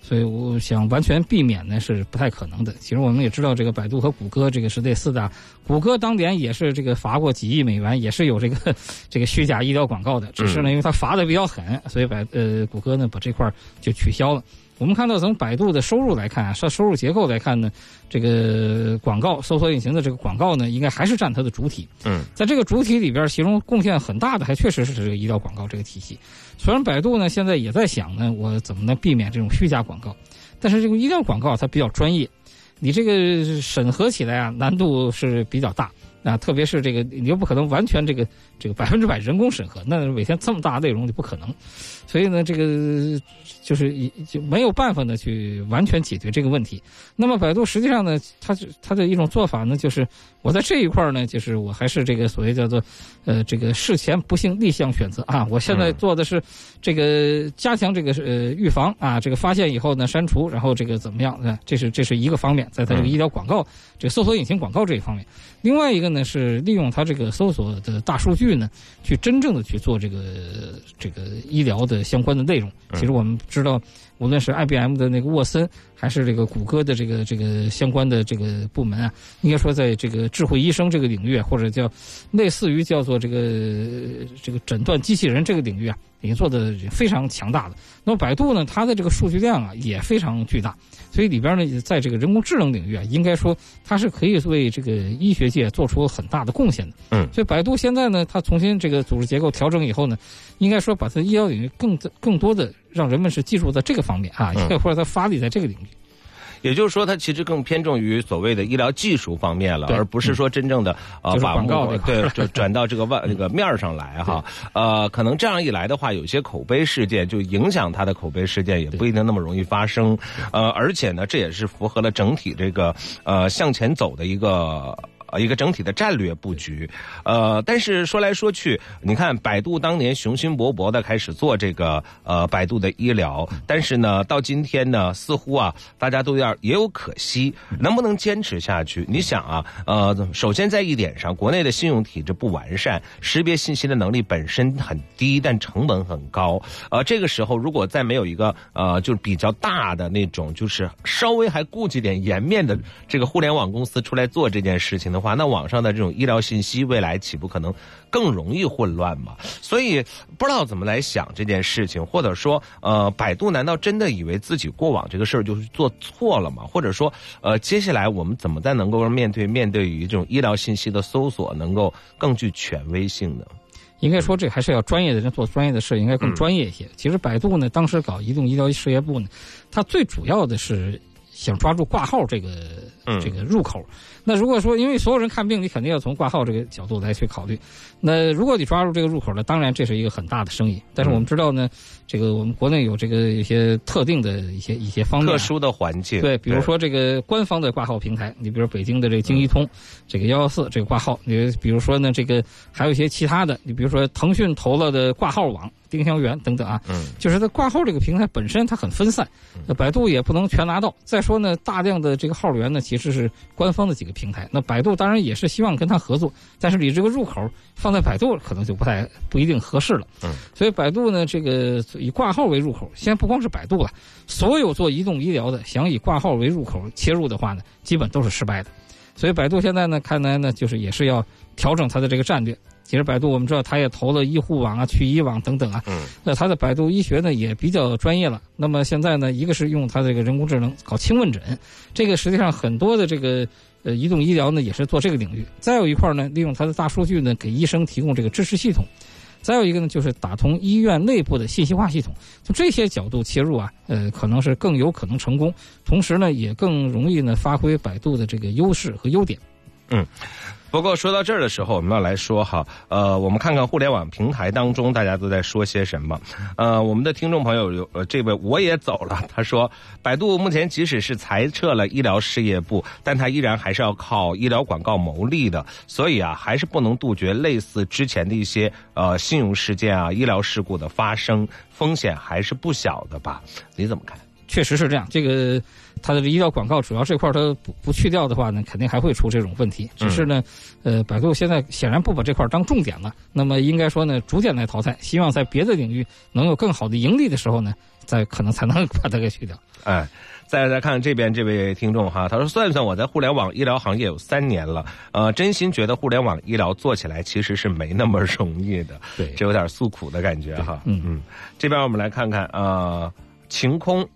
所以我想完全避免呢是不太可能的。其实我们也知道，这个百度和谷歌这个是这四大，谷歌当年也是这个罚过几亿美元，也是有这个 这个虚假医疗广告的，只是呢因为它罚的比较狠，所以百呃谷歌呢把这块就取消了。我们看到从百度的收入来看啊，收收入结构来看呢，这个广告搜索引擎的这个广告呢，应该还是占它的主体。嗯，在这个主体里边，其中贡献很大的还确实是这个医疗广告这个体系。虽然百度呢现在也在想呢，我怎么能避免这种虚假广告，但是这个医疗广告它比较专业，你这个审核起来啊难度是比较大。啊，特别是这个，你又不可能完全这个这个百分之百人工审核，那每天这么大内容你不可能，所以呢，这个就是就没有办法呢去完全解决这个问题。那么百度实际上呢，它它的一种做法呢，就是我在这一块呢，就是我还是这个所谓叫做呃这个事前不幸立项选择啊，我现在做的是这个加强这个呃预防啊，这个发现以后呢删除，然后这个怎么样啊？这是这是一个方面，在它这个医疗广告这个搜索引擎广告这一方面，另外一个。呢是利用它这个搜索的大数据呢，去真正的去做这个这个医疗的相关的内容。其实我们知道，无论是 IBM 的那个沃森，还是这个谷歌的这个这个相关的这个部门啊，应该说在这个智慧医生这个领域，或者叫类似于叫做这个这个诊断机器人这个领域啊，已经做的非常强大的。那么百度呢，它的这个数据量啊也非常巨大。所以里边呢，在这个人工智能领域啊，应该说它是可以为这个医学界做出很大的贡献的。嗯，所以百度现在呢，它重新这个组织结构调整以后呢，应该说把它医疗领域更更多的让人们是记住在这个方面啊，或者它发力在这个领域。也就是说，它其实更偏重于所谓的医疗技术方面了，而不是说真正的呃把广告 对 就转到这个外那个面上来哈。呃，可能这样一来的话，有些口碑事件就影响它的口碑事件也不一定那么容易发生。呃，而且呢，这也是符合了整体这个呃向前走的一个。呃一个整体的战略布局。呃，但是说来说去，你看百度当年雄心勃勃的开始做这个呃百度的医疗，但是呢，到今天呢，似乎啊大家都有点也有可惜，能不能坚持下去？你想啊，呃，首先在一点上，国内的信用体制不完善，识别信息的能力本身很低，但成本很高。呃，这个时候如果再没有一个呃，就是比较大的那种，就是稍微还顾及点颜面的这个互联网公司出来做这件事情的话，那网上的这种医疗信息未来岂不可能更容易混乱吗？所以不知道怎么来想这件事情，或者说，呃，百度难道真的以为自己过往这个事儿就是做错了吗？或者说，呃，接下来我们怎么再能够面对面对于这种医疗信息的搜索，能够更具权威性呢？应该说，这还是要专业的人做专业的事，应该更专业一些。其实，百度呢，当时搞移动医疗事业部呢，它最主要的是想抓住挂号这个这个入口。那如果说，因为所有人看病，你肯定要从挂号这个角度来去考虑。那如果你抓住这个入口呢，当然这是一个很大的生意。但是我们知道呢，这个我们国内有这个一些特定的一些一些方面，特殊的环境。对，比如说这个官方的挂号平台，你比如北京的这个京医通，这个幺幺四这个挂号，你比如说呢，这个还有一些其他的，你比如说腾讯投了的挂号网、丁香园等等啊，嗯，就是它挂号这个平台本身它很分散，那百度也不能全拿到。再说呢，大量的这个号源呢，其实是官方的几个平台，那百度当然也是希望跟他合作，但是你这个入口放在百度可能就不太不一定合适了。嗯，所以百度呢，这个以挂号为入口，现在不光是百度了，所有做移动医疗的想以挂号为入口切入的话呢，基本都是失败的。所以百度现在呢，看来呢，就是也是要调整它的这个战略。其实百度我们知道，它也投了医护网啊、去医网等等啊。嗯。那它的百度医学呢也比较专业了。那么现在呢，一个是用它这个人工智能搞轻问诊，这个实际上很多的这个呃移动医疗呢也是做这个领域。再有一块呢，利用它的大数据呢，给医生提供这个支持系统。再有一个呢，就是打通医院内部的信息化系统。从这些角度切入啊，呃，可能是更有可能成功，同时呢，也更容易呢发挥百度的这个优势和优点。嗯。不过说到这儿的时候，我们要来说哈，呃，我们看看互联网平台当中大家都在说些什么。呃，我们的听众朋友有呃，这位我也走了，他说，百度目前即使是裁撤了医疗事业部，但它依然还是要靠医疗广告牟利的，所以啊，还是不能杜绝类似之前的一些呃信用事件啊、医疗事故的发生，风险还是不小的吧？你怎么看？确实是这样，这个它的医疗广告主要这块它不不去掉的话呢，肯定还会出这种问题。只是呢，呃，百度现在显然不把这块当重点了。那么应该说呢，逐渐来淘汰，希望在别的领域能有更好的盈利的时候呢，再可能才能把它给去掉。哎，再来看这边这位听众哈，他说算算我在互联网医疗行业有三年了，呃，真心觉得互联网医疗做起来其实是没那么容易的，对，这有点诉苦的感觉哈。嗯嗯，这边我们来看看啊，晴空。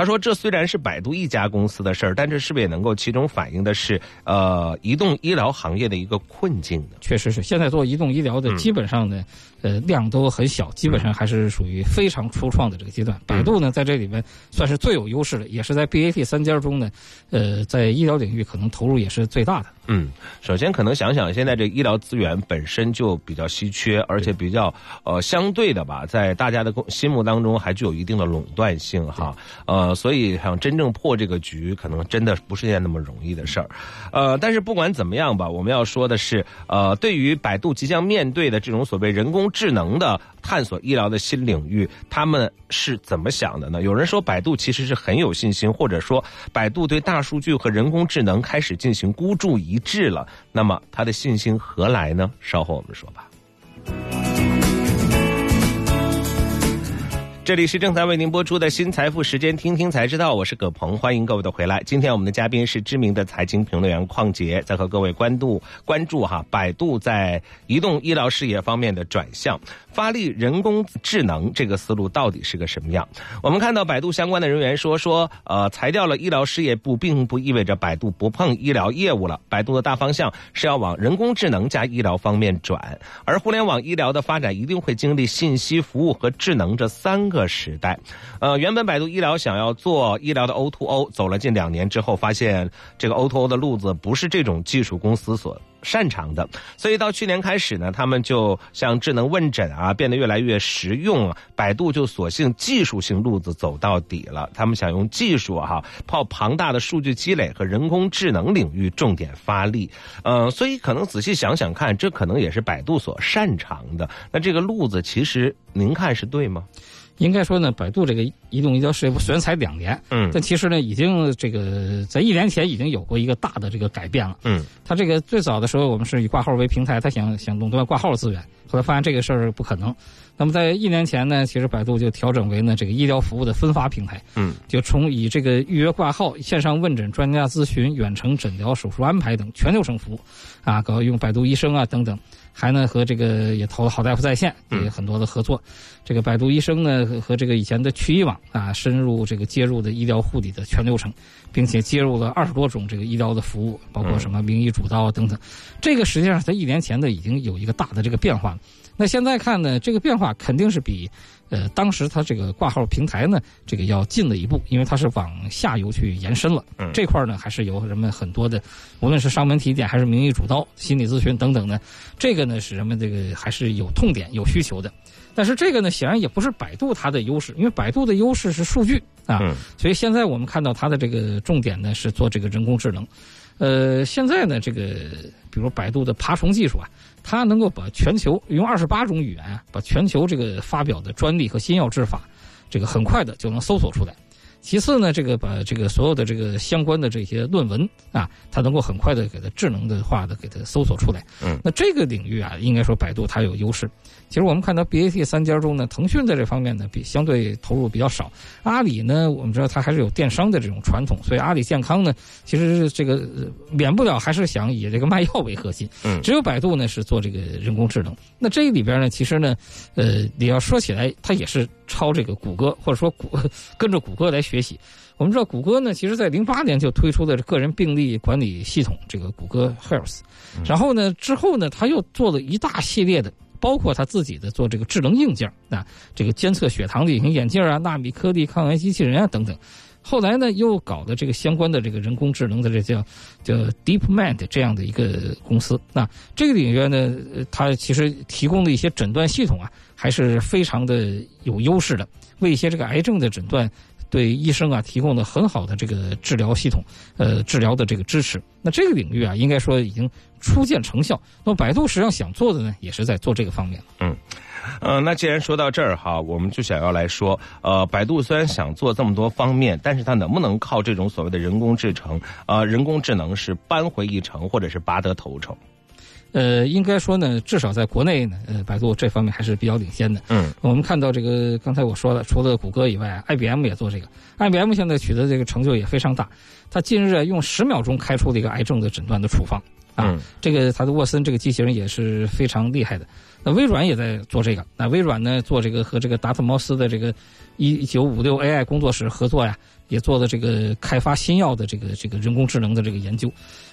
他说：“这虽然是百度一家公司的事儿，但这是不是也能够其中反映的是，呃，移动医疗行业的一个困境呢？”确实是，现在做移动医疗的基本上呢，呃，量都很小，基本上还是属于非常初创的这个阶段。百度呢，在这里面算是最有优势的，也是在 BAT 三家中呢，呃，在医疗领域可能投入也是最大的。嗯，首先可能想想，现在这医疗资源本身就比较稀缺，而且比较呃相对的吧，在大家的心目当中还具有一定的垄断性哈。呃，所以想真正破这个局，可能真的不是件那么容易的事儿。呃，但是不管怎么样吧，我们要说的是，呃，对于百度即将面对的这种所谓人工智能的探索医疗的新领域，他们是怎么想的呢？有人说百度其实是很有信心，或者说百度对大数据和人工智能开始进行孤注一掷了。那么他的信心何来呢？稍后我们说吧。这里是正在为您播出的新财富时间，听听才知道。我是葛鹏，欢迎各位的回来。今天我们的嘉宾是知名的财经评论员邝杰，在和各位关注关注哈百度在移动医疗事业方面的转向，发力人工智能这个思路到底是个什么样？我们看到百度相关的人员说说，呃，裁掉了医疗事业部，并不意味着百度不碰医疗业务了。百度的大方向是要往人工智能加医疗方面转，而互联网医疗的发展一定会经历信息服务和智能这三个。时代，呃，原本百度医疗想要做医疗的 O to O，走了近两年之后，发现这个 O to O 的路子不是这种技术公司所擅长的。所以到去年开始呢，他们就像智能问诊啊变得越来越实用啊，百度就索性技术性路子走到底了。他们想用技术哈，靠庞大的数据积累和人工智能领域重点发力。呃，所以可能仔细想想看，这可能也是百度所擅长的。那这个路子其实您看是对吗？应该说呢，百度这个移动医疗事业部虽然才两年，嗯，但其实呢，已经这个在一年前已经有过一个大的这个改变了，嗯，它这个最早的时候，我们是以挂号为平台，它想想垄断挂号资源，后来发现这个事儿不可能。那么在一年前呢，其实百度就调整为呢这个医疗服务的分发平台，嗯，就从以这个预约挂号、线上问诊、专家咨询、远程诊疗、手术安排等全流程服务，啊，搞用百度医生啊等等。还呢和这个也投了好大夫在线，也很多的合作。这个百度医生呢和和这个以前的区医网啊，深入这个接入的医疗护理的全流程，并且接入了二十多种这个医疗的服务，包括什么名医主刀啊等等。这个实际上在一年前呢已经有一个大的这个变化。那现在看呢，这个变化肯定是比。呃，当时它这个挂号平台呢，这个要进了一步，因为它是往下游去延伸了。嗯，这块呢还是有人们很多的，无论是上门体检还是名医主刀、心理咨询等等呢，这个呢是人们这个还是有痛点、有需求的。但是这个呢，显然也不是百度它的优势，因为百度的优势是数据啊。嗯，所以现在我们看到它的这个重点呢是做这个人工智能。呃，现在呢，这个比如百度的爬虫技术啊。它能够把全球用二十八种语言啊，把全球这个发表的专利和新药治法，这个很快的就能搜索出来。其次呢，这个把这个所有的这个相关的这些论文啊，它能够很快的给它智能的化的给它搜索出来。嗯，那这个领域啊，应该说百度它有优势。其实我们看到 BAT 三家中呢，腾讯在这方面呢比相对投入比较少。阿里呢，我们知道它还是有电商的这种传统，所以阿里健康呢，其实这个免不了还是想以这个卖药为核心。嗯，只有百度呢是做这个人工智能。那这里边呢，其实呢，呃，你要说起来，它也是抄这个谷歌，或者说谷 跟着谷歌来学习。我们知道谷歌呢，其实在零八年就推出的个人病历管理系统，这个谷歌 Health。然后呢，之后呢，他又做了一大系列的。包括他自己的做这个智能硬件啊，这个监测血糖的隐形眼镜啊，纳米颗粒抗癌机器人啊等等。后来呢，又搞的这个相关的这个人工智能的这叫叫 DeepMind 这样的一个公司。那这个领域呢，它其实提供的一些诊断系统啊，还是非常的有优势的，为一些这个癌症的诊断。对医生啊提供了很好的这个治疗系统，呃，治疗的这个支持。那这个领域啊，应该说已经初见成效。那么百度实际上想做的呢，也是在做这个方面。嗯，呃，那既然说到这儿哈，我们就想要来说，呃，百度虽然想做这么多方面，但是它能不能靠这种所谓的人工智能啊，人工智能是扳回一城，或者是拔得头筹？呃，应该说呢，至少在国内呢，呃，百度这方面还是比较领先的。嗯，我们看到这个刚才我说了，除了谷歌以外，IBM 也做这个，IBM 现在取得这个成就也非常大。它近日啊用十秒钟开出了一个癌症的诊断的处方啊，这个它的沃森这个机器人也是非常厉害的。那微软也在做这个，那微软呢做这个和这个达特茅斯的这个一九五六 AI 工作室合作呀，也做了这个开发新药的这个这个人工智能的这个研究。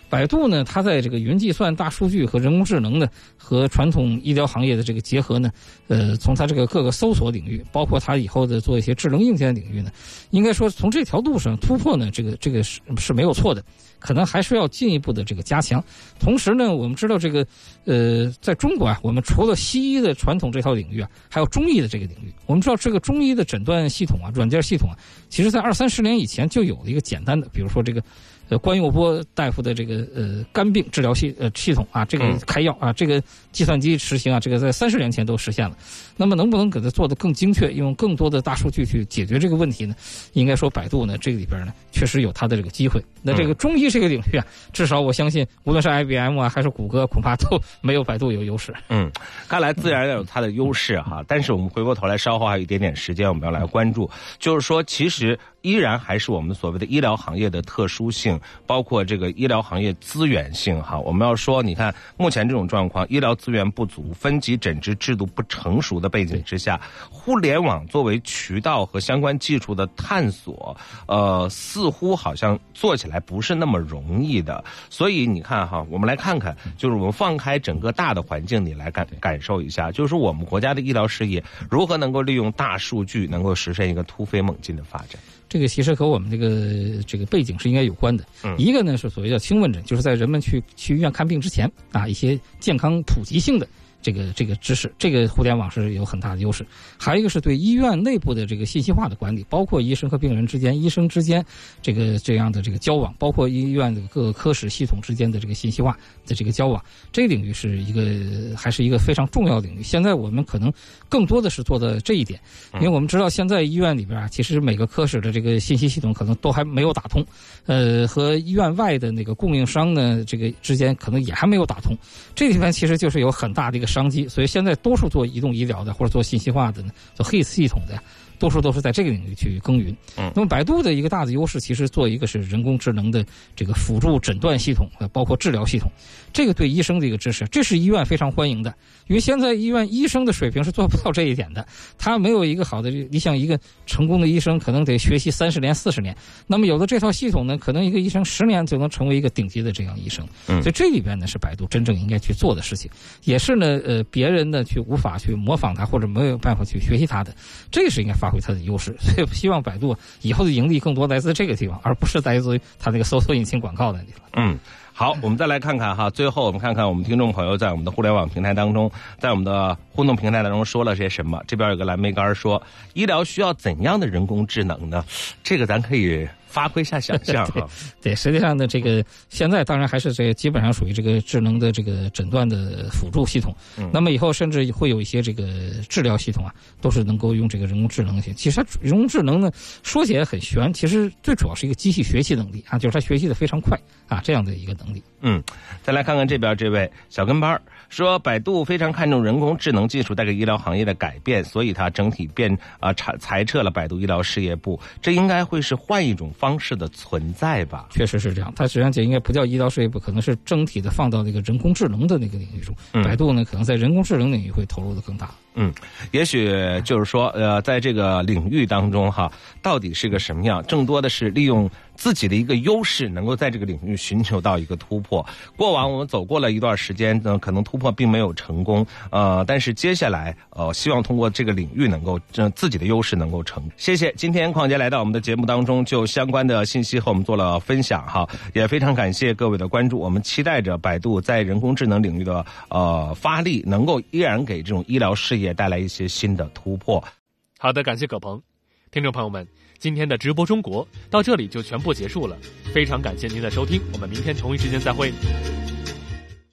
百度呢，它在这个云计算、大数据和人工智能呢，和传统医疗行业的这个结合呢，呃，从它这个各个搜索领域，包括它以后的做一些智能硬件领域呢，应该说从这条路上突破呢，这个这个是是没有错的，可能还是要进一步的这个加强。同时呢，我们知道这个，呃，在中国啊，我们除了西医的传统这套领域啊，还有中医的这个领域。我们知道这个中医的诊断系统啊、软件系统啊，其实在二三十年以前就有了一个简单的，比如说这个。呃，关佑波大夫的这个呃肝病治疗系呃系统啊，这个开药啊，这个计算机实行啊，这个在三十年前都实现了。那么能不能给它做得更精确，用更多的大数据去解决这个问题呢？应该说，百度呢这个里边呢确实有它的这个机会。那这个中医这个领域啊，至少我相信，无论是 IBM 啊还是谷歌，恐怕都 没有百度有优势。嗯，看来自然有它的优势哈。但是我们回过头来，稍后还有一点点时间，我们要来关注，就是说，其实依然还是我们所谓的医疗行业的特殊性。包括这个医疗行业资源性哈，我们要说，你看目前这种状况，医疗资源不足、分级诊治制度不成熟的背景之下，互联网作为渠道和相关技术的探索，呃，似乎好像做起来不是那么容易的。所以你看哈，我们来看看，就是我们放开整个大的环境，你来感感受一下，就是我们国家的医疗事业如何能够利用大数据，能够实现一个突飞猛进的发展。这个其实和我们这个这个背景是应该有关的。一个呢是所谓叫轻问诊，就是在人们去去医院看病之前啊，一些健康普及性的。这个这个知识，这个互联网是有很大的优势。还有一个是对医院内部的这个信息化的管理，包括医生和病人之间、医生之间这个这样的这个交往，包括医院的各个科室系统之间的这个信息化的这个交往，这个领域是一个还是一个非常重要的领域。现在我们可能更多的是做的这一点，因为我们知道现在医院里边啊，其实每个科室的这个信息系统可能都还没有打通，呃，和医院外的那个供应商呢，这个之间可能也还没有打通。这地方其实就是有很大的一个。商机，所以现在多数做移动医疗的或者做信息化的呢，做 HIS 系统的，多数都是在这个领域去耕耘。嗯，那么百度的一个大的优势，其实做一个是人工智能的这个辅助诊断系统，包括治疗系统，这个对医生的一个支持，这是医院非常欢迎的。因为现在医院医生的水平是做不到这一点的，他没有一个好的，你像一个成功的医生，可能得学习三十年、四十年。那么有了这套系统呢，可能一个医生十年就能成为一个顶级的这样医生。嗯，所以这里边呢是百度真正应该去做的事情，也是呢呃别人呢去无法去模仿他或者没有办法去学习他的，这个是应该发发挥它的优势。所以希望百度以后的盈利更多来自这个地方，而不是来自于它那个搜索引擎广告的地方。嗯。好，我们再来看看哈，最后我们看看我们听众朋友在我们的互联网平台当中，在我们的互动平台当中说了些什么。这边有个蓝莓干说，医疗需要怎样的人工智能呢？这个咱可以。发挥一下想象哈，对，实际上呢，这个现在当然还是这基本上属于这个智能的这个诊断的辅助系统。嗯，那么以后甚至会有一些这个治疗系统啊，都是能够用这个人工智能性。其实人工智能呢，说起来很玄，其实最主要是一个机器学习能力啊，就是它学习的非常快啊，这样的一个能力。嗯，再来看看这边这位小跟班说，百度非常看重人工智能技术带给医疗行业的改变，所以它整体变啊裁裁撤了百度医疗事业部，这应该会是换一种方。式的存在吧，确实是这样。它实际上就应该不叫医疗事业部，可能是整体的放到那个人工智能的那个领域中。百度呢，可能在人工智能领域会投入的更大。嗯，也许就是说，呃，在这个领域当中哈，到底是个什么样？更多的是利用自己的一个优势，能够在这个领域寻求到一个突破。过往我们走过了一段时间呢，可能突破并没有成功，呃，但是接下来呃，希望通过这个领域能够这自己的优势能够成。谢谢，今天邝杰来到我们的节目当中，就相关的信息和我们做了分享哈，也非常感谢各位的关注。我们期待着百度在人工智能领域的呃发力，能够依然给这种医疗事业。也带来一些新的突破。好的，感谢葛鹏，听众朋友们，今天的直播中国到这里就全部结束了，非常感谢您的收听，我们明天同一时间再会。